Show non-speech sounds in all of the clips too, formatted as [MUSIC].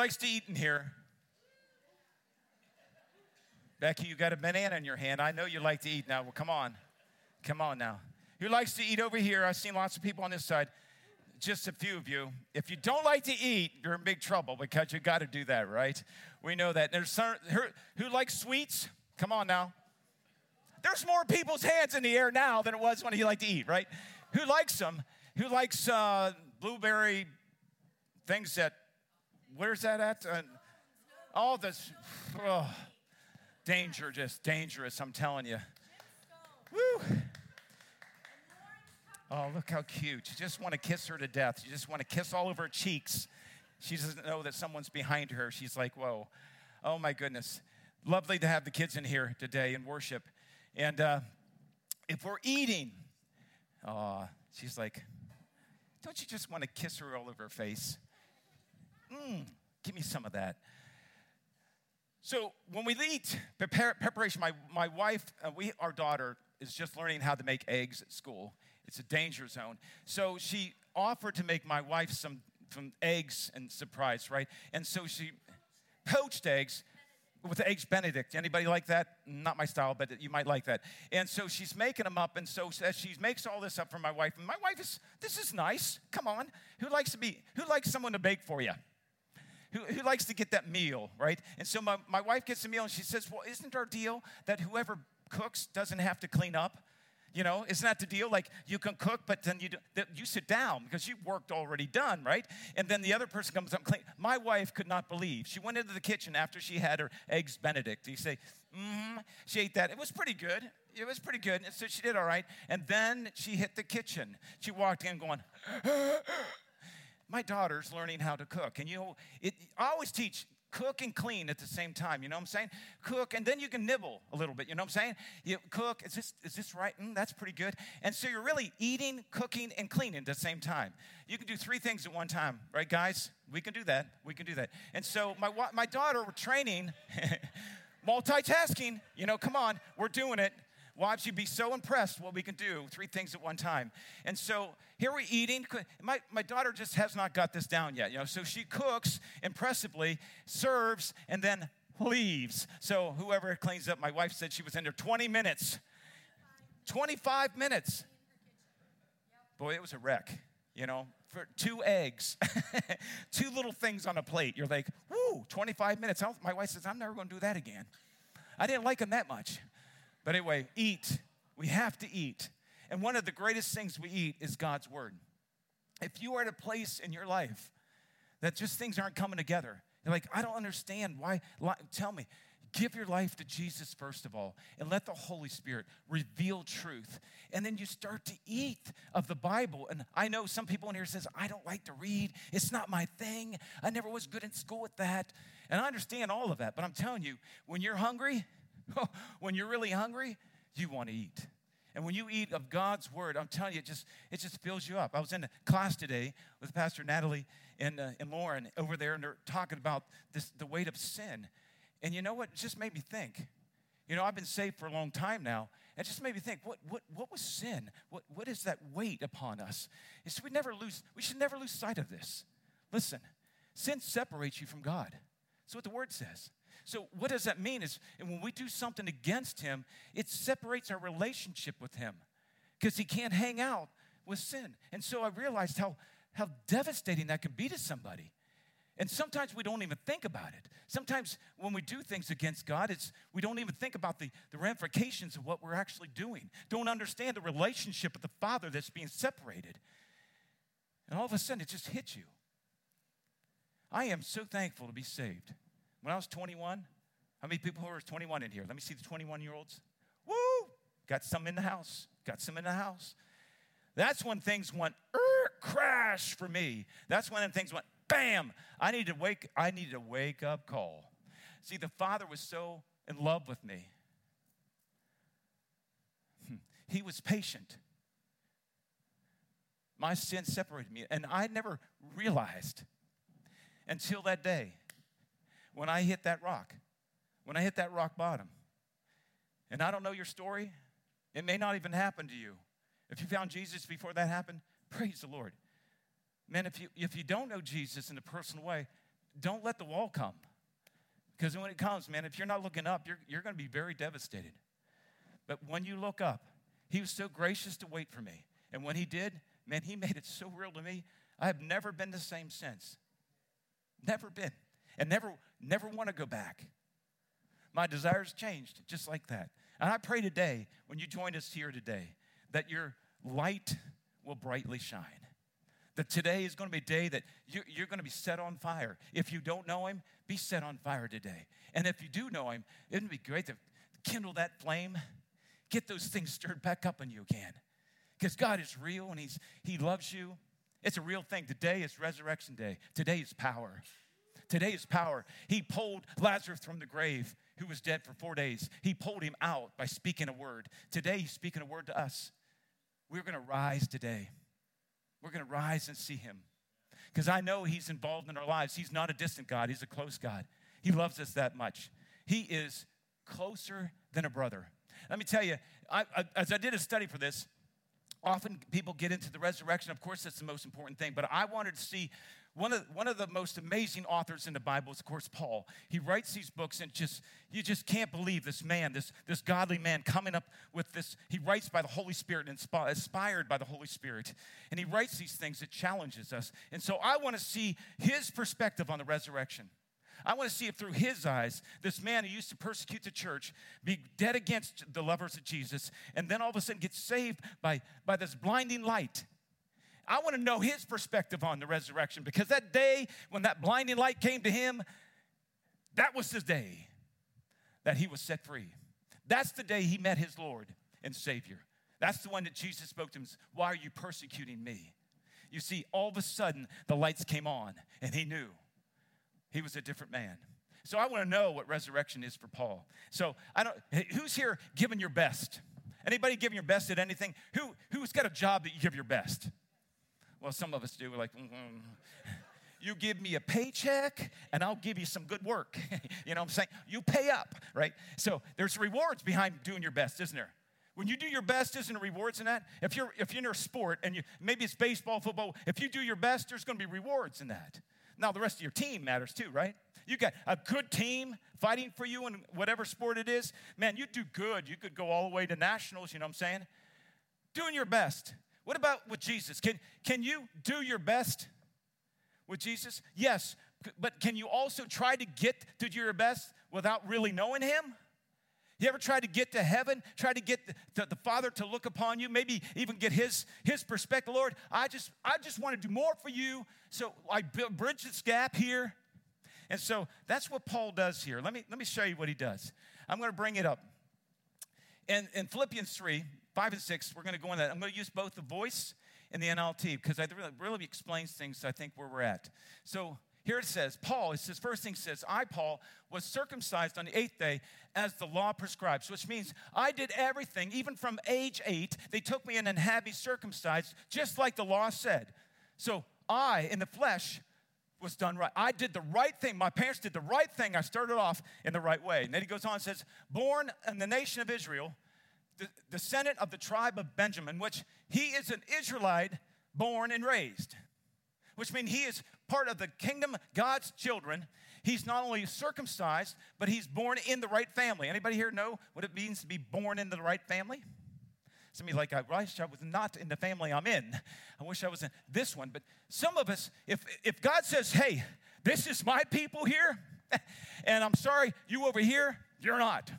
likes to eat in here? Becky, you got a banana in your hand. I know you like to eat now. Well, come on. Come on now. Who likes to eat over here? I've seen lots of people on this side. Just a few of you. If you don't like to eat, you're in big trouble because you got to do that, right? We know that. There's some who, likes sweets. Come on now. There's more people's hands in the air now than it was when he liked to eat, right? Who likes them? Who likes uh, blueberry things that? Where's that at? Uh, all this. Oh, danger, just dangerous. I'm telling you. Woo. Oh, look how cute. You just want to kiss her to death. You just want to kiss all over her cheeks. She doesn't know that someone's behind her. She's like, whoa. Oh, my goodness. Lovely to have the kids in here today in worship. And uh, if we're eating, oh, she's like, don't you just want to kiss her all over her face? Mmm, give me some of that. So when we eat, prepare, preparation, my, my wife, uh, we, our daughter, is just learning how to make eggs at school. It's a danger zone. So she offered to make my wife some, some eggs and surprise, right? And so she poached eggs with eggs benedict anybody like that not my style but you might like that and so she's making them up and so as she makes all this up for my wife and my wife is this is nice come on who likes to be who likes someone to bake for you who, who likes to get that meal right and so my, my wife gets a meal and she says well isn't our deal that whoever cooks doesn't have to clean up you know, isn't that the deal? Like you can cook, but then you do, you sit down because you've worked already done, right? And then the other person comes up clean. My wife could not believe. She went into the kitchen after she had her eggs Benedict. You say, mm-hmm. She ate that. It was pretty good. It was pretty good. And so she did all right. And then she hit the kitchen. She walked in going, my daughter's learning how to cook. And you know, it, I always teach cook and clean at the same time. You know what I'm saying? Cook, and then you can nibble a little bit. You know what I'm saying? You cook. Is this is this right? Mm, that's pretty good. And so you're really eating, cooking, and cleaning at the same time. You can do three things at one time, right, guys? We can do that. We can do that. And so my my daughter, we're training. [LAUGHS] multitasking, you know, come on, we're doing it. Wives, you'd be so impressed what we can do, three things at one time. And so here we're eating. My, my daughter just has not got this down yet, you know. So she cooks impressively, serves, and then leaves. So whoever cleans up, my wife said she was in there 20 minutes. 25 minutes. Boy, it was a wreck, you know, for two eggs, [LAUGHS] two little things on a plate. You're like, woo, 25 minutes. My wife says, I'm never going to do that again. I didn't like them that much. But anyway, eat. We have to eat. And one of the greatest things we eat is God's word. If you are at a place in your life that just things aren't coming together, you're like, I don't understand why. Tell me. Give your life to Jesus first of all, and let the Holy Spirit reveal truth. And then you start to eat of the Bible. And I know some people in here says, I don't like to read. It's not my thing. I never was good in school with that. And I understand all of that. But I'm telling you, when you're hungry, [LAUGHS] when you're really hungry, you want to eat. And when you eat of God's word, I'm telling you, it just, it just fills you up. I was in a class today with Pastor Natalie and, uh, and Lauren over there, and they're talking about this, the weight of sin. And you know what? It just made me think. You know, I've been saved for a long time now. It just made me think, what, what, what was sin? What, what is that weight upon us? It's, we, never lose, we should never lose sight of this. Listen, sin separates you from God. That's what the word says. So, what does that mean? Is when we do something against Him, it separates our relationship with Him because He can't hang out with sin. And so I realized how, how devastating that can be to somebody. And sometimes we don't even think about it. Sometimes when we do things against God, it's, we don't even think about the, the ramifications of what we're actually doing. Don't understand the relationship with the Father that's being separated. And all of a sudden, it just hits you. I am so thankful to be saved. When I was 21, how many people were 21 in here? Let me see the 21 year olds. Woo! Got some in the house. Got some in the house. That's when things went er, crash for me. That's when things went bam. I need to wake. I needed a wake up call. See, the Father was so in love with me. He was patient. My sin separated me, and I never realized until that day when I hit that rock, when I hit that rock bottom. And I don't know your story, it may not even happen to you. If you found Jesus before that happened, praise the Lord. Man, if you, if you don't know Jesus in a personal way, don't let the wall come. Because when it comes, man, if you're not looking up, you're, you're going to be very devastated. But when you look up, he was so gracious to wait for me. And when he did, man, he [LAUGHS] made it so real to me. I have never been the same since. Never been. And never, never want to go back. My desires changed just like that. And I pray today, when you join us here today, that your light will brightly shine. That today is going to be a day that you're, going to be set on fire. If you don't know him, be set on fire today. And if you do know him, it would be great to kindle that flame, get those things stirred back up in you again. Because God is real and he's, He loves you. It's a real thing. Today is resurrection day. Today is power. Today is power. He pulled Lazarus from the grave, who was dead for four days. He pulled him out by speaking a word. Today, he's speaking a word to us. We're going to rise today. We're going to rise and see him. Because I know he's involved in our lives. He's not a distant God, he's a close God. He loves us that much. He is closer than a brother. Let me tell you, I, I, as I did a study for this, often people get into the resurrection. Of course, that's the most important thing. But I wanted to see one of, one of the most amazing authors in the Bible is, of course, Paul. He writes these books, and just you just can't believe this man, this, this godly man, coming up with this. He writes by the Holy Spirit, and inspired by the Holy Spirit. And he writes these things that challenges us. And so I want to see his perspective on the resurrection. I want to see if through his eyes, this man who used to persecute the church, be dead against the lovers of Jesus, and then all of a sudden get saved by, by this blinding light I want to know his perspective on the resurrection because that day when that blinding light came to him, that was the day that he was set free. That's the day he met his Lord and Savior. That's the one that Jesus spoke to him. Why are you persecuting me? You see, all of a sudden the lights came on and he knew he was a different man. So I want to know what resurrection is for Paul. So I don't who's here giving your best? Anybody giving your best at anything? Who who's got a job that you give your best? Well, some of us do. We're like, mm-hmm. you give me a paycheck and I'll give you some good work. [LAUGHS] you know what I'm saying? You pay up, right? So there's rewards behind doing your best, isn't there? When you do your best, isn't there rewards in that? If you're if you're in a sport and you maybe it's baseball, football, if you do your best, there's gonna be rewards in that. Now the rest of your team matters too, right? You got a good team fighting for you in whatever sport it is. Man, you do good. You could go all the way to nationals, you know what I'm saying? Doing your best. What about with Jesus? Can, can you do your best with Jesus? Yes, but can you also try to get to do your best without really knowing Him? You ever try to get to heaven, try to get the, the, Father to look upon you, maybe even get His His perspective? Lord, I just I just want to do more for you, so I bridge this gap here. And so that's what Paul does here. Let me let me show you what he does. I'm going to bring it up. In, in Philippians 3, 5 and 6, we're going to go on that. I'm going to use both the voice and the NLT because it really, really explains things, I think, where we're at. So here it says, Paul, it says, first thing says, I, Paul, was circumcised on the eighth day as the law prescribes, which means I did everything, even from age eight, they took me in and had me circumcised, just like the law said. So I, in the flesh, was done right. I did the right thing. My parents did the right thing. I started off in the right way. And then he goes on and says, Born in the nation of Israel, the descendant of the tribe of Benjamin, which he is an Israelite born and raised, which means he is part of the kingdom, God's children. He's not only circumcised, but he's born in the right family. Anybody here know what it means to be born into the right family? Somebody's like, I wish I was not in the family I'm in. I wish I was in this one. But some of us, if, if God says, hey, this is my people here, [LAUGHS] and I'm sorry, you over here, you're not.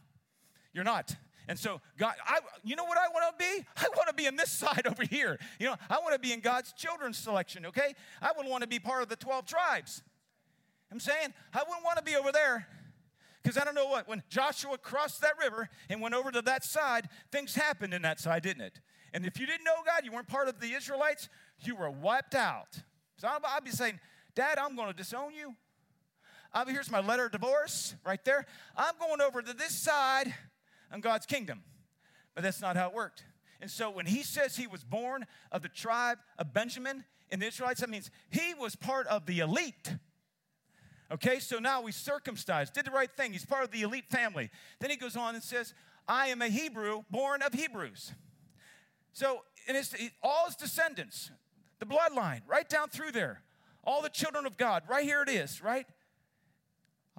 You're not. And so, God, I, you know what I want to be? I want to be in this [LAUGHS] side over here. You know, I want to be in God's children's selection, okay? I wouldn't want to be part of the 12 tribes. I'm saying, I wouldn't want to be over there. Because I don't know what, when Joshua crossed that river and went over to that side, things happened in that side, didn't it? And if you didn't know God, you weren't part of the Israelites, you were wiped out. So I'll be saying, Dad, I'm going to disown you. Be, here's my letter of divorce right there. I'm going over to this side on God's kingdom. But that's not how it worked. And so when he says he was born of the tribe of Benjamin in the Israelites, that means he was part of the elite. Okay, so now we circumcised, did the right thing. He's part of the elite family. Then he goes on and says, I am a Hebrew born of Hebrews. So, and it's all his descendants, the bloodline, right down through there, all the children of God, right here it is, right?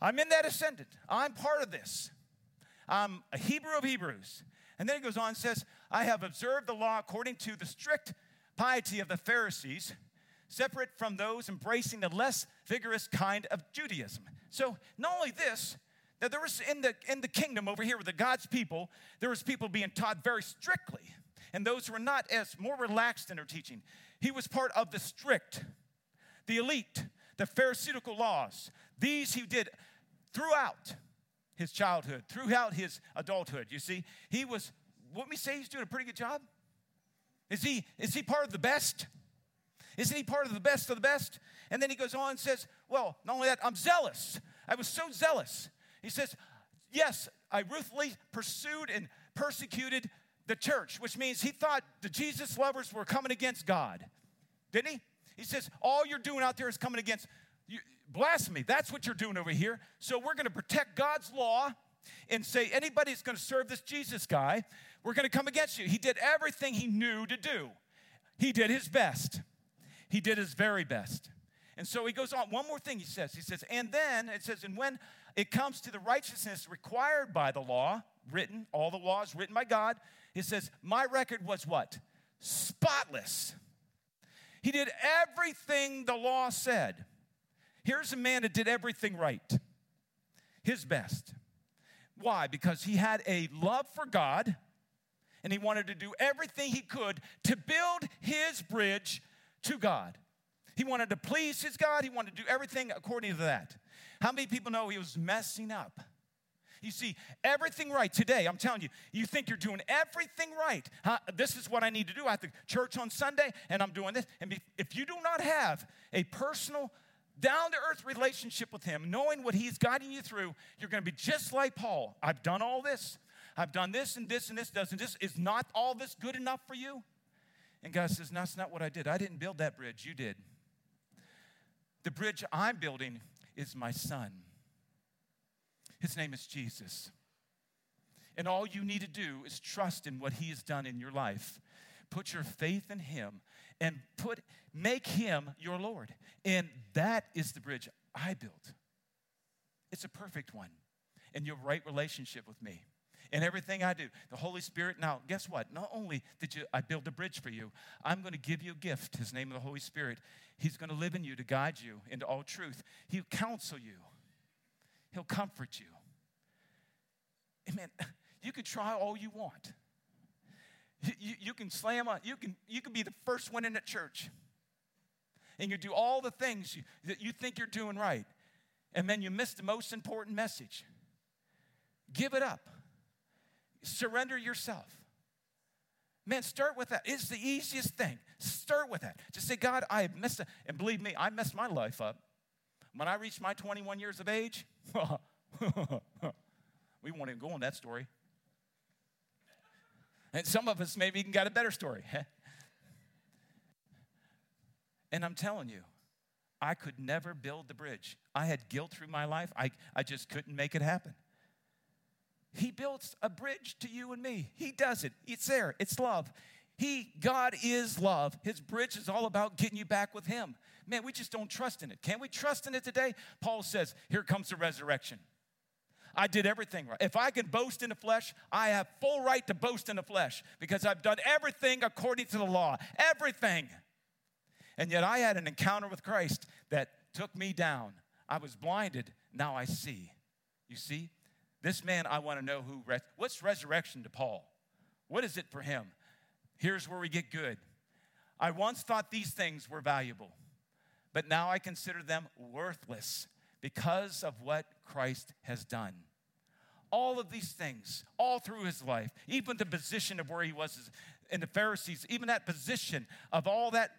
I'm in that ascendant. I'm part of this. I'm a Hebrew of Hebrews. And then he goes on and says, I have observed the law according to the strict piety of the Pharisees, separate from those embracing the less vigorous kind of Judaism. So, not only this, that there was in the, in the kingdom over here with the God's people, there was people being taught very strictly, and those who were not as more relaxed in their teaching. He was part of the strict, the elite, the Pharisaical laws. These he did throughout his childhood, throughout his adulthood. You see, he was, wouldn't we say he's doing a pretty good job? Is he, is he part of the best? Isn't he part of the best of the best? And then he goes on and says, Well, not only that, I'm zealous. I was so zealous. He says, Yes, I ruthlessly pursued and persecuted the church, which means he thought the Jesus lovers were coming against God. Didn't he? He says, All you're doing out there is coming against you, blasphemy. That's what you're doing over here. So we're going to protect God's law and say, Anybody that's going to serve this Jesus guy, we're going to come against you. He did everything he knew to do, he did his best. He did his very best. And so he goes on. One more thing he says. He says, and then it says, and when it comes to the righteousness required by the law, written, all the laws written by God, it says, my record was what? Spotless. He did everything the law said. Here's a man that did everything right, his best. Why? Because he had a love for God and he wanted to do everything he could to build his bridge to God. He wanted to please his God, he wanted to do everything according to that. How many people know he was messing up? You see, everything right today, I'm telling you, you think you're doing everything right. Huh? This is what I need to do at to church on Sunday, and I'm doing this. And if you do not have a personal, down to earth relationship with Him, knowing what He's guiding you through, you're going to be just like Paul. I've done all this. I've done this and this and this doesn't this is not all this good enough for you? And God says, That's not what I did. I didn't build that bridge, you did. The bridge I'm building is my son. His name is Jesus. And all you need to do is trust in what he has done in your life. Put your faith in him and put make him your Lord. And that is the bridge I built. It's a perfect one. And your right relationship with me in everything I do. The Holy Spirit, now, guess what? Not only did you, I build a bridge for you, I'm going to give you a gift, his name of the Holy Spirit. He's going to live in you to guide you into all truth. He'll counsel you, he'll comfort you. Amen. You can try all you want. You, you, can slam on, you can, you can be the first one in the church. And you do all the things you, that you think you're doing right. And then you miss the most important message. Give it up. Surrender yourself. Man, start with that. It's the easiest thing. Start with that. Just say, God, I have messed up. And believe me, I messed my life up. When I reached my 21 years of age, [LAUGHS] we won't even go on that story. And some of us maybe even got a better story. [LAUGHS] and I'm telling you, I could never build the bridge. I had guilt through my life. I, I just couldn't make it happen. He builds a bridge to you and me. He does it. It's there. It's love. He, God is love. His bridge is all about getting you back with Him. Man, we just don't trust in it. Can we trust in it today? Paul says, Here comes the resurrection. I did everything right. If I can boast in the flesh, I have full right to boast in the flesh because I've done everything according to the law. Everything. And yet I had an encounter with Christ that took me down. I was blinded, now I see. You see? This man, I want to know who, res- what's resurrection to Paul? What is it for him? Here's where we get good. I once thought these things were valuable, but now I consider them worthless because of what Christ has done. All of these things, all through his life, even the position of where he was in the Pharisees, even that position of all that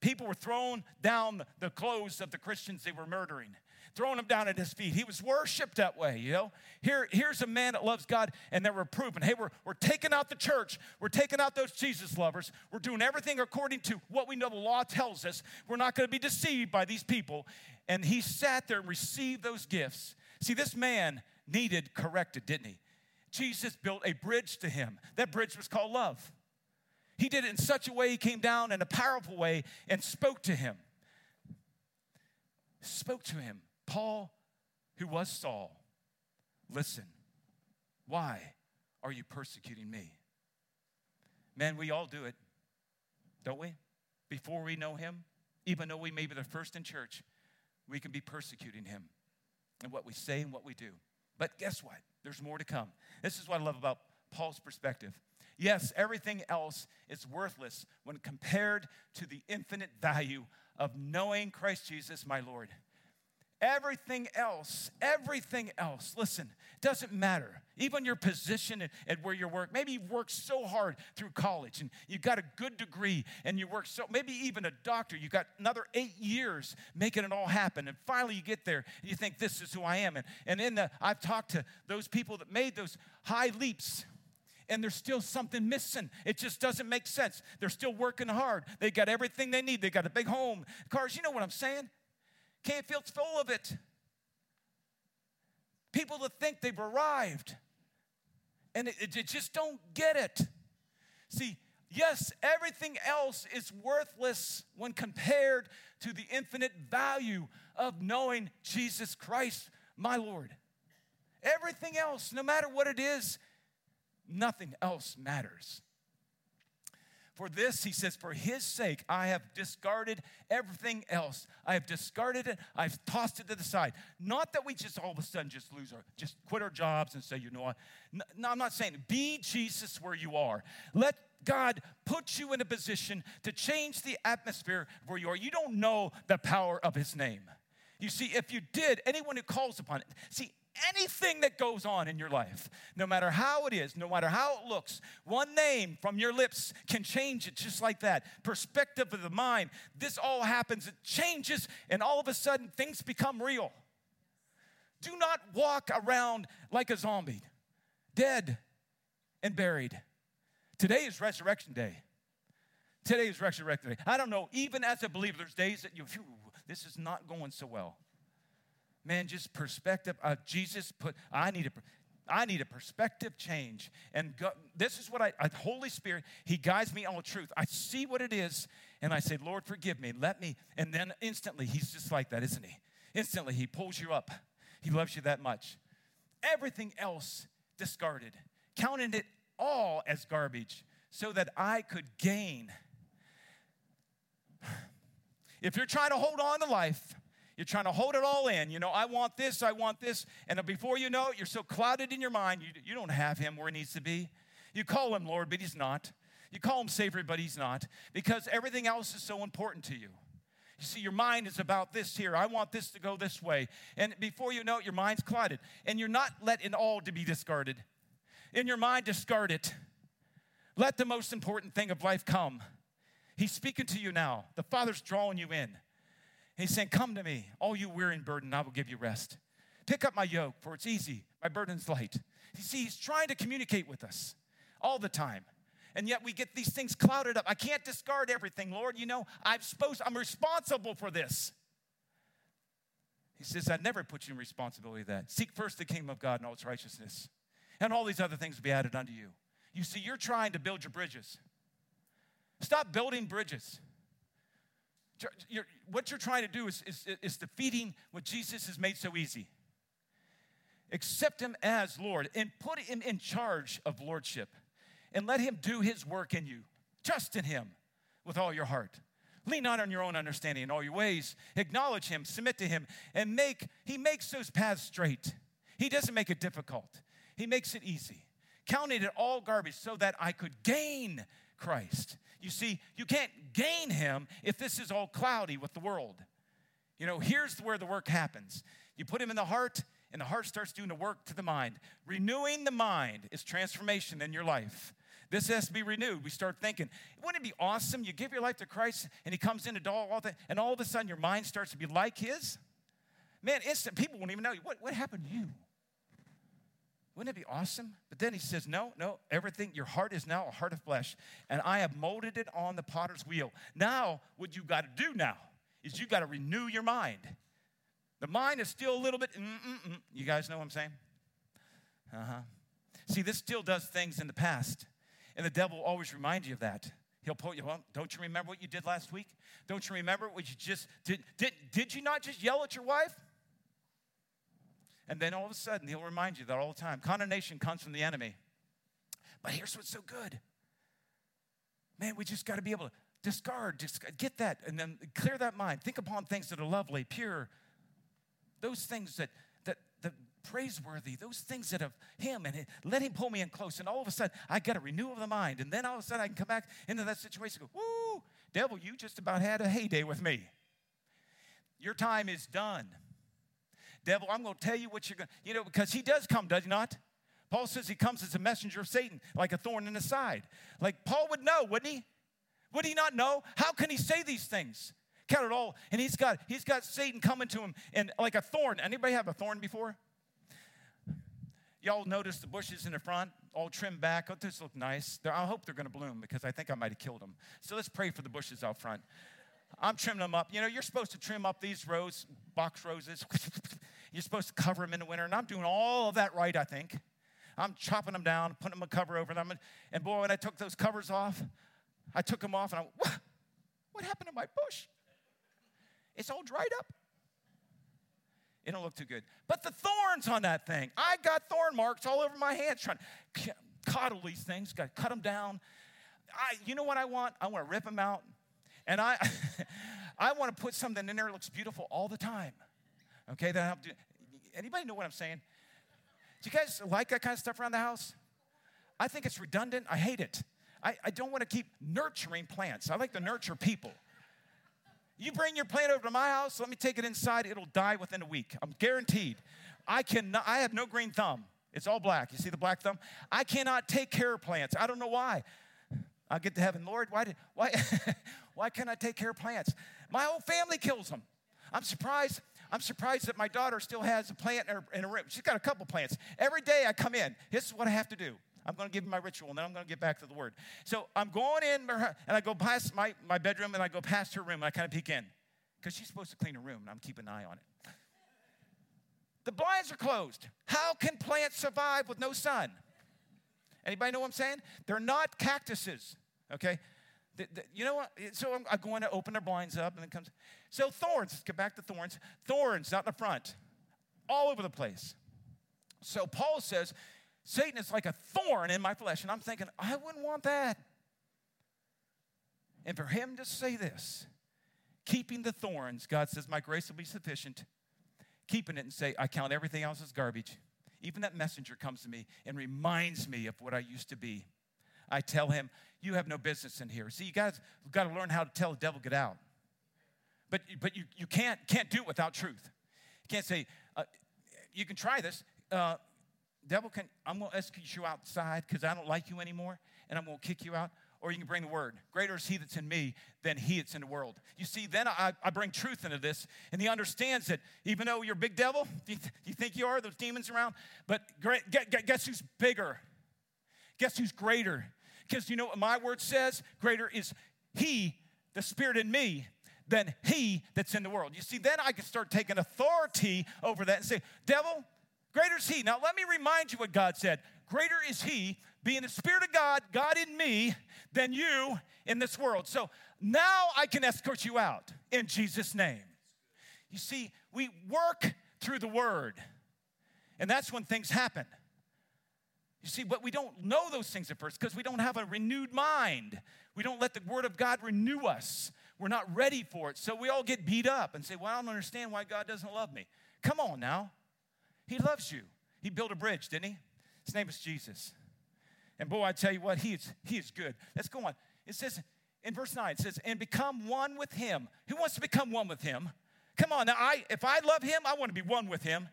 people were thrown down the clothes of the Christians they were murdering throwing him down at his feet. He was worshiped that way, you know. Here, here's a man that loves God, and they're reproving. Hey, we're, we're taking out the church. We're taking out those Jesus lovers. We're doing everything according to what we know the law tells us. We're not going to be deceived by these people. And he sat there and received those gifts. See, this man needed corrected, didn't he? Jesus built a bridge to him. That bridge was called love. He did it in such a way, he came down in a powerful way and spoke to him. Spoke to him. Paul who was Saul, listen, why are you persecuting me? Man, we all do it, don't we? Before we know him, even though we may be the first in church, we can be persecuting him and what we say and what we do. But guess what? There's more to come. This is what I love about Paul's perspective. Yes, everything else is worthless when compared to the infinite value of knowing Christ Jesus, my Lord. Everything else, everything else, listen, doesn't matter. Even your position at, where you work. Maybe you've worked so hard through college and you got a good degree and you work so, maybe even a doctor, you got another eight years making it all happen. And finally you get there and you think, this is who I am. And, and in the, I've talked to those people that made those high leaps and there's still something missing. It just doesn't make sense. They're still working hard. They got everything they need. They got a big home, cars. You know what I'm saying? Canfield's full of it. People that think they've arrived and it, it, just don't get it. See, yes, everything else is worthless when compared to the infinite value of knowing Jesus Christ, my Lord. Everything else, no matter what it is, nothing else matters. For this, he says, for his sake, I have discarded everything else. I have discarded it. I've tossed it to the side. Not that we just all of a sudden just lose our, just quit our jobs and say, you know what? No, I'm not saying be Jesus where you are. Let God put you in a position to change the atmosphere where you are. You don't know the power of his name. You see, if you did, anyone who calls upon it, see, anything that goes on in your life, no matter how it is, no matter how it looks, one name from your lips can change it just like that. Perspective of the mind, this all happens, it changes, and all of a sudden things become real. Do not walk around like a zombie, dead and buried. Today is resurrection day. Today is resurrection day. I don't know, even as a believer, there's days that you, this is not going so well man, just perspective. Uh, Jesus put, I need a, I need a perspective change. And go, this is what I, I, Holy Spirit, He guides me all truth. I see what it is, and I say, Lord, forgive me. Let me. And then instantly, He's just like that, isn't He? Instantly, He pulls you up. He loves you that much. Everything else discarded, counting it all as garbage so that I could gain. [SIGHS] If you're trying to hold on to life, you're trying to hold it all in. You know, I want this, I want this. And before you know it, you're so clouded in your mind, you, you don't have him where he needs to be. You call him Lord, but he's not. You call him Savior, but he's not. Because everything else is so important to you. You see, your mind is about this here. I want this to go this way. And before you know it, your mind's clouded. And you're not letting all to be discarded. In your mind, discard it. Let the most important thing of life come. He's speaking to you now. The Father's drawing you in. He's saying, Come to me, all you weary and burdened, I will give you rest. Pick up my yoke, for it's easy, my burden's light. You see, he's trying to communicate with us all the time. And yet we get these things clouded up. I can't discard everything, Lord. You know, I'm supposed, I'm responsible for this. He says, I'd never put you in responsibility of that. Seek first the kingdom of God and all its righteousness, and all these other things will be added unto you. You see, you're trying to build your bridges. Stop building bridges. You're, what you're trying to do is, is, is defeating what Jesus has made so easy. Accept him as Lord and put him in charge of lordship and let him do his work in you. Trust in him with all your heart. Lean not on your own understanding in all your ways. Acknowledge him, submit to him, and make he makes those paths straight. He doesn't make it difficult. He makes it easy. Counted it all garbage so that I could gain Christ you see, you can't gain him if this is all cloudy with the world. You know, here's where the work happens. You put him in the heart, and the heart starts doing the work to the mind. Renewing the mind is transformation in your life. This has to be renewed. We start thinking, wouldn't it be awesome? You give your life to Christ, and He comes in and all that, and all of a sudden your mind starts to be like His. Man, instant people won't even know you. what, what happened to you. Wouldn't it be awesome? But then he says, No, no, everything, your heart is now a heart of flesh, and I have molded it on the potter's wheel. Now, what you got to do now is you got to renew your mind. The mind is still a little bit, mm-mm-mm. you guys know what I'm saying? Uh huh. See, this still does things in the past, and the devil always reminds you of that. He'll pull you, well, don't you remember what you did last week? Don't you remember what you just did? Did, did you not just yell at your wife? And then all of a sudden, he'll remind you that all the time. Condemnation comes from the enemy. But here's what's so good. Man, we just got to be able to discard, just get that, and then clear that mind. Think upon things that are lovely, pure, those things that that that praiseworthy, those things that have him and let him pull me in close. And all of a sudden, I get a renewal of the mind. And then all of a sudden, I can come back into that situation and go, woo, devil, you just about had a heyday with me. Your time is done. Devil, I'm going to tell you what you're going to, you know, because he does come, does he not? Paul says he comes as a messenger of Satan, like a thorn in the side. Like Paul would know, wouldn't he? Would he not know? How can he say these things? Count it all. And he's got he's got Satan coming to him and like a thorn. Anybody have a thorn before? Y'all notice the bushes in the front, all trimmed back. Oh, this look nice. They're, I hope they're going to bloom because I think I might have killed them. So let's pray for the bushes out front. I'm trimming them up. You know, you're supposed to trim up these rows, box roses. [LAUGHS] you're supposed to cover them in the winter, and I'm doing all of that right, I think. I'm chopping them down, putting them a cover over them. And boy, when I took those covers off, I took them off and I went, what? what happened to my bush? It's all dried up. It don't look too good. But the thorns on that thing, I got thorn marks all over my hands trying to coddle these things, got to cut them down. I, you know what I want? I want to rip them out. And I, [LAUGHS] I want to put something in there that looks beautiful all the time. Okay, that help do. Anybody know what I'm saying? Do you guys like that kind of stuff around the house? I think it's redundant. I hate it. I, I don't want to keep nurturing plants. I like to nurture people. You bring your plant over to my house, let me take it inside, it'll die within a week. I'm guaranteed. I cannot, I have no green thumb. It's all black. You see the black thumb? I cannot take care of plants. I don't know why. I'll get to heaven. Lord, why, did, why, [LAUGHS] why can't I take care of plants? My whole family kills them. I'm surprised. I'm surprised that my daughter still has a plant in her, in her room. She's got a couple plants. Every day I come in, this is what I have to do. I'm going to give you my ritual, and then I'm going to get back to the word. So I'm going in, and I go past my, my bedroom, and I go past her room, and I kind of peek in because she's supposed to clean her room, and I'm keeping an eye on it. The blinds are closed. How can plants survive with no sun? Anybody know what I'm saying? They're not cactuses, okay? The, the, you know what? So I'm, I'm, going to open their blinds up, and it comes. So thorns, let's get back to thorns. Thorns out in the front, all over the place. So Paul says Satan is like a thorn in my flesh. And I'm thinking, I wouldn't want that. And for him to say this, keeping the thorns, God says, My grace will be sufficient. Keeping it and say, I count everything else as garbage. Even that messenger comes to me and reminds me of what I used to be. I tell him, You have no business in here. See, you guys have got to learn how to tell the devil, get out. But, but you, you can't, can't do it without truth. You can't say, uh, You can try this. Uh, devil can, I'm going to execute you outside because I don't like you anymore and I'm going to kick you out. Or you can bring the word. Greater is he that's in me than he that's in the world. You see, then I, I bring truth into this, and he understands that even though you're a big devil, [LAUGHS] you, th- you think you are, those demons around, but great, guess who's bigger? Guess who's greater? Because you know what my word says? Greater is he, the spirit in me, than he that's in the world. You see, then I can start taking authority over that and say, Devil, Greater is He. Now, let me remind you what God said. Greater is He, being the Spirit of God, God in me, than you in this world. So now I can escort you out in Jesus' name. You see, we work through the Word, and that's when things happen. You see, but we don't know those things at first because we don't have a renewed mind. We don't let the Word of God renew us. We're not ready for it. So we all get beat up and say, Well, I don't understand why God doesn't love me. Come on now. He loves you. He built a bridge, didn't he? His name is Jesus. And boy, I tell you what, he is, he is good. Let's go on. It says in verse 9, it says, and become one with him. Who wants to become one with him? Come on, now I if I love him, I want to be one with him.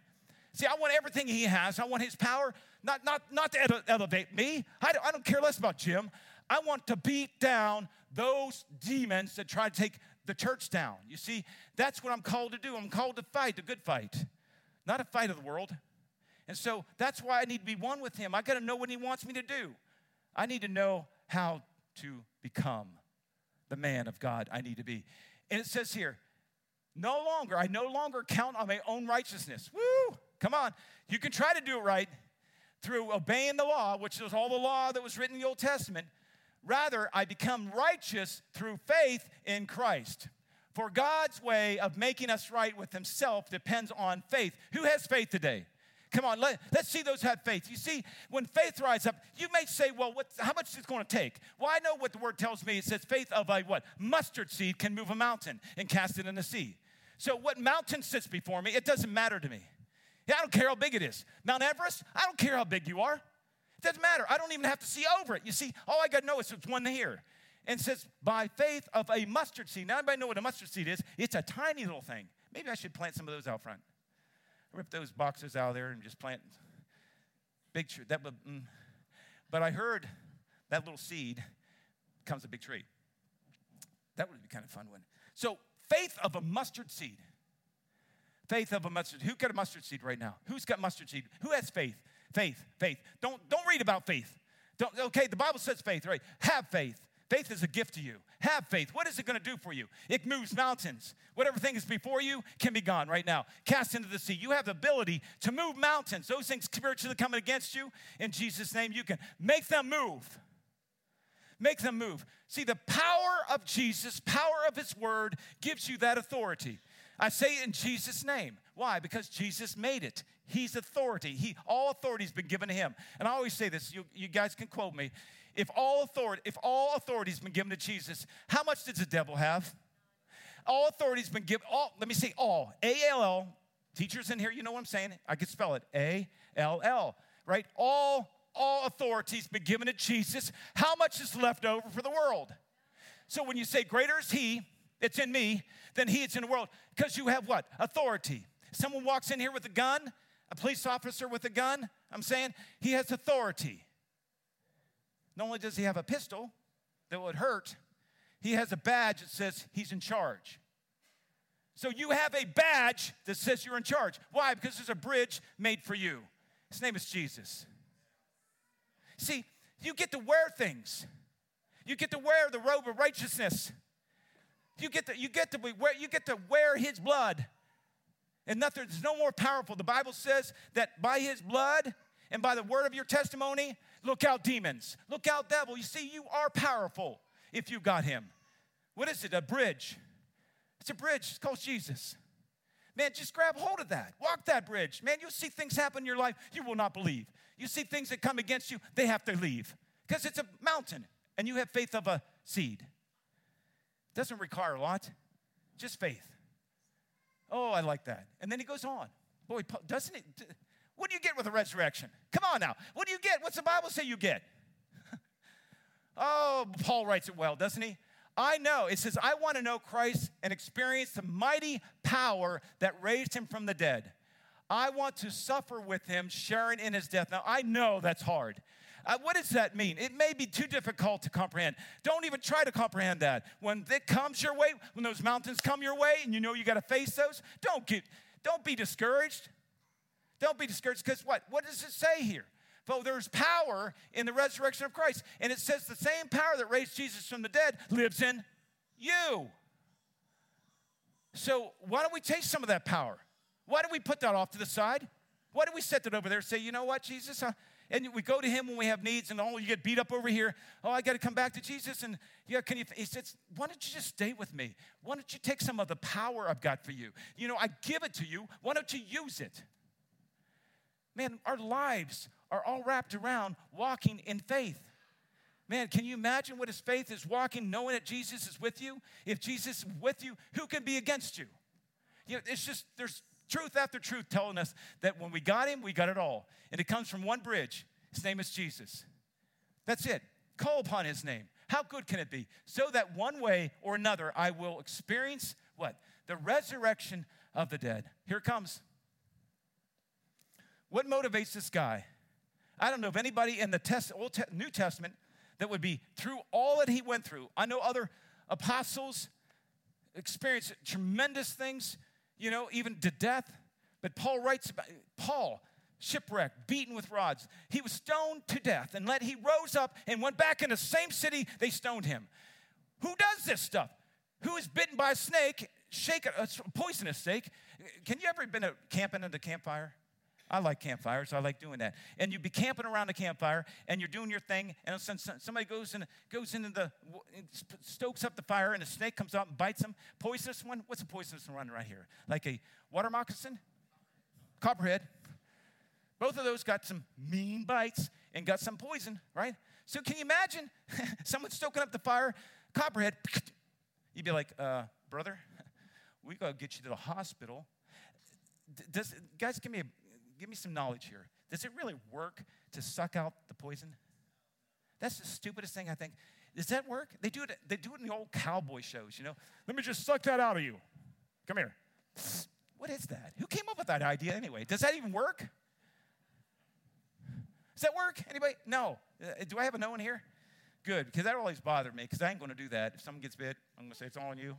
See, I want everything he has. I want his power, not, not, not to ele- elevate me. I don't, I don't care less about Jim. I want to beat down those demons that try to take the church down. You see, that's what I'm called to do. I'm called to fight the good fight not a fight of the world. And so that's why I need to be one with Him. I got to know what He wants me to do. I need to know how to become the man of God I need to be. And it says here, no longer, I no longer count on my own righteousness. Woo! Come on. You can try to do it right through obeying the law, which is all the law that was written in the Old Testament. Rather, I become righteous through faith in Christ. For God's way of making us right with Himself depends on faith. Who has faith today? Come on, let, let's see those have faith. You see, when faith rises up, you may say, well, what, how much is it going to take? Well, I know what the word tells me. It says faith of a what? Mustard seed can move a mountain and cast it in the sea. So what mountain sits before me, it doesn't matter to me. Yeah, I don't care how big it is. Mount Everest, I don't care how big you are. It doesn't matter. I don't even have to see over it. You see, all I got to know is it's one here. And says, by faith of a mustard seed. Now, everybody know what a mustard seed is? It's a tiny little thing. Maybe I should plant some of those out front. Rip those boxes out of there and just plant big tree. That would, mm. But I heard that little seed becomes a big tree. That would be kind of fun one. So, faith of a mustard seed. Faith of a mustard. Who got a mustard seed right now? Who's got mustard seed? Who has faith? Faith, faith. Don't don't read about faith. Don't, okay, the Bible says faith, right? Have faith. Faith is a gift to you. Have faith. What is it going to do for you? It moves mountains. Whatever thing is before you can be gone right now. Cast into the sea. You have the ability to move mountains. Those things spiritually coming against you, in Jesus' name, you can make them move. Make them move. See, the power of Jesus, power of His Word, gives you that authority. I say it in Jesus' name. Why? Because Jesus made it. He's authority. He, all authority has been given to him. And I always say this, you, you guys can quote me. If all authority, if all authority has been given to Jesus, how much does the devil have? All authority has been given, all, let me say all. A-L-L, teachers in here, you know what I'm saying? I can spell it. A-L-L, right? All, all authority has been given to Jesus. How much is left over for the world? So when you say greater is he, it's in me, than he it's in the world. Because you have what? Authority. Someone walks in here with a gun, a police officer with a gun, I'm saying he has authority. Not only does he have a pistol that would hurt, he has a badge that says he's in charge. So you have a badge that says you're in charge. Why? Because there's a bridge made for you. His name is Jesus. See, you get to wear things. You get to wear the robe of righteousness. You get to, you get to, wear, you get to wear his blood. And nothing, there's no more powerful. The Bible says that by his blood and by the word of your testimony, look out demons, look out devil. You see, you are powerful if you got him. What is it? A bridge. It's a bridge. It's called Jesus. Man, just grab hold of that. Walk that bridge. Man, you'll see things happen in your life you will not believe. You see things that come against you, they have to leave because it's a mountain and you have faith of a seed. Doesn't require a lot, just faith. Oh, I like that. And then he goes on. Boy, doesn't it? What do you get with a resurrection? Come on now. What do you get? What's the Bible say you get? [LAUGHS] oh, Paul writes it well, doesn't he? I know. It says, I want to know Christ and experience the mighty power that raised him from the dead. I want to suffer with him, sharing in his death. Now, I know that's hard. Uh, what does that mean? It may be too difficult to comprehend. Don't even try to comprehend that. When it comes your way, when those mountains come your way and you know you got to face those, don't get, don't be discouraged. Don't be discouraged because what? What does it say here? For there's power in the resurrection of Christ. And it says the same power that raised Jesus from the dead lives in you. So why don't we take some of that power? Why don't we put that off to the side? Why don't we set that over there and say, you know what, Jesus, and we go to him when we have needs, and oh, you get beat up over here. Oh, I got to come back to Jesus. And yeah, can you? He says, why don't you just stay with me? Why don't you take some of the power I've got for you? You know, I give it to you. Why don't you use it? Man, our lives are all wrapped around walking in faith. Man, can you imagine what his faith is walking, knowing that Jesus is with you? If Jesus is with you, who can be against you? You know, it's just, there's truth after truth telling us that when we got him, we got it all. And it comes from one bridge. His name is Jesus. That's it. Call upon his name. How good can it be? So that one way or another I will experience what? The resurrection of the dead. Here it comes. What motivates this guy? I don't know of anybody in the test, Old Te- New Testament that would be through all that he went through. I know other apostles experienced tremendous things you know, even to death. But Paul writes about Paul, shipwrecked, beaten with rods. He was stoned to death, and let he rose up and went back in the same city they stoned him. Who does this stuff? Who is bitten by a snake, shake a, poisonous snake? Can you ever been camping at a campfire? I like campfires. I like doing that. And you'd be camping around the campfire, and you're doing your thing, and somebody goes in, goes into the stokes up the fire, and a snake comes out and bites them. Poisonous one. What's a poisonous one right here? Like a water moccasin, copperhead. Both of those got some mean bites and got some poison, right? So can you imagine [LAUGHS] someone stoking up the fire, copperhead, [SNIFFS] you'd be like, uh, brother, [LAUGHS] we gotta get you to the hospital. Does, guys, give me, a, give me some knowledge here. Does it really work to suck out the poison? That's the stupidest thing I think. Does that work? They do it, they do it in the old cowboy shows, you know? Let me just suck that out of you. Come here. What is that? Who came up with that idea anyway? Does that even work? Does that work? Anybody? No. Uh, do I have a no one here? Good, because that always bothered me, because I ain't going to do that. If someone gets bit, I'm going to say it's all on you.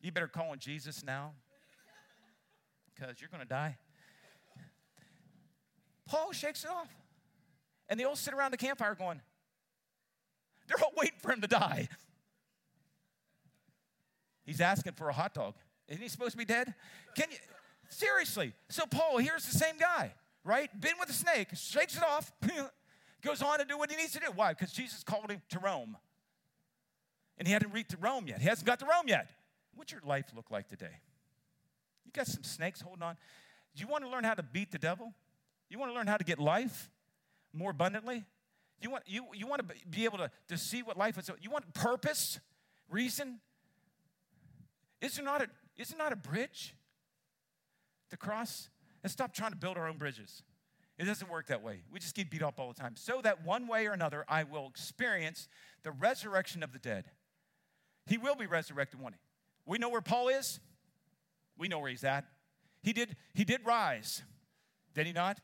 You better call on Jesus now, because you're going to die. Paul shakes it off. And they all sit around the campfire going, they're all waiting for him to die. He's asking for a hot dog. Isn't he supposed to be dead? Can you seriously? So Paul, here's the same guy, right? Been with a snake, shakes it off, [LAUGHS] goes on to do what he needs to do. Why? Because Jesus called him to Rome. And he hadn't reached Rome yet. He hasn't got to Rome yet. What's your life look like today? You got some snakes holding on. Do you want to learn how to beat the devil? You want to learn how to get life more abundantly? You want, you, you want to be able to, to see what life is. You want purpose, reason? Is there not a, is there not a bridge? The cross? Let's stop trying to build our own bridges. It doesn't work that way. We just get beat up all the time. So that one way or another, I will experience the resurrection of the dead. He will be resurrected one day. We know where Paul is. We know where he's at. He did, he did rise, did he not?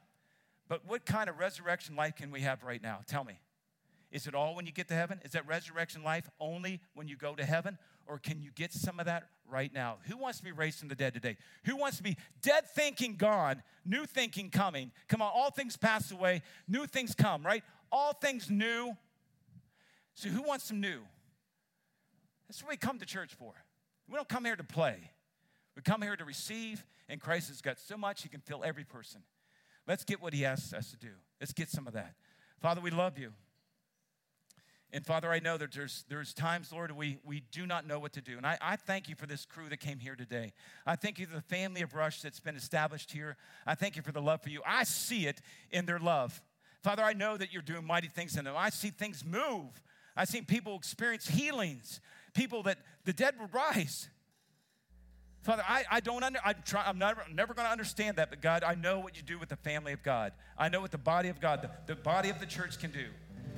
But what kind of resurrection life can we have right now? Tell me. Is it all when you get to heaven? Is that resurrection life only when you go to heaven? Or can you get some of that right now? Who wants to be raised from the dead today? Who wants to be dead thinking gone, new thinking coming? Come on, all things pass away, new things come, right? All things new. So, who wants some new? That's what we come to church for. We don't come here to play. We come here to receive, and Christ has got so much, He can fill every person. Let's get what He asks us to do. Let's get some of that. Father, we love you. And Father, I know that there's, there's times, Lord, we, we do not know what to do. And I, I thank you for this crew that came here today. I thank you for the family of Rush that's been established here. I thank you for the love for you. I see it in their love. Father, I know that you're doing mighty things in them. I see things move. I've seen people experience healings, people that the dead will rise. Father, I, I don't under, I'm, try, I'm never, never going to understand that, but God, I know what you do with the family of God. I know what the body of God, the, the body of the church can do.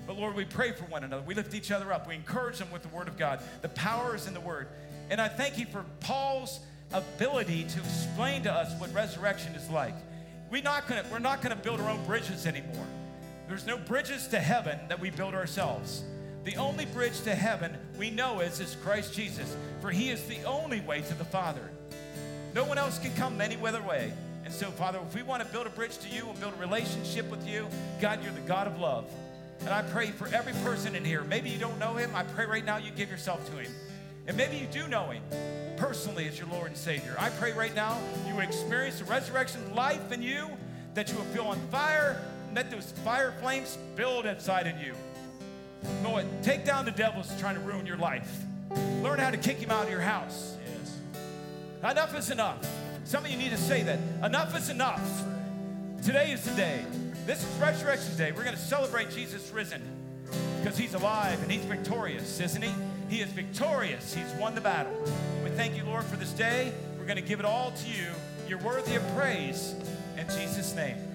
But Lord, we pray for one another. We lift each other up. We encourage them with the word of God. The power is in the word. And I thank you for Paul's ability to explain to us what resurrection is like. We're not gonna, we're not gonna build our own bridges anymore. There's no bridges to heaven that we build ourselves. The only bridge to heaven we know is, is Christ Jesus, for he is the only way to the Father. No one else can come any other way. And so, Father, if we want to build a bridge to you and build a relationship with you, God, you're the God of love. And I pray for every person in here. Maybe you don't know him. I pray right now you give yourself to him. And maybe you do know him personally as your Lord and Savior. I pray right now you experience the resurrection life in you, that you will feel on fire, and let those fire flames build inside in you. Lord, take down the devils trying to ruin your life. Learn how to kick him out of your house. Enough is enough. Some of you need to say that. Enough is enough. Today is the day. This is Resurrection Day. We're going to celebrate Jesus risen because he's alive and he's victorious, isn't he? He is victorious. He's won the battle. We thank you, Lord, for this day. We're going to give it all to you. You're worthy of praise. In Jesus' name.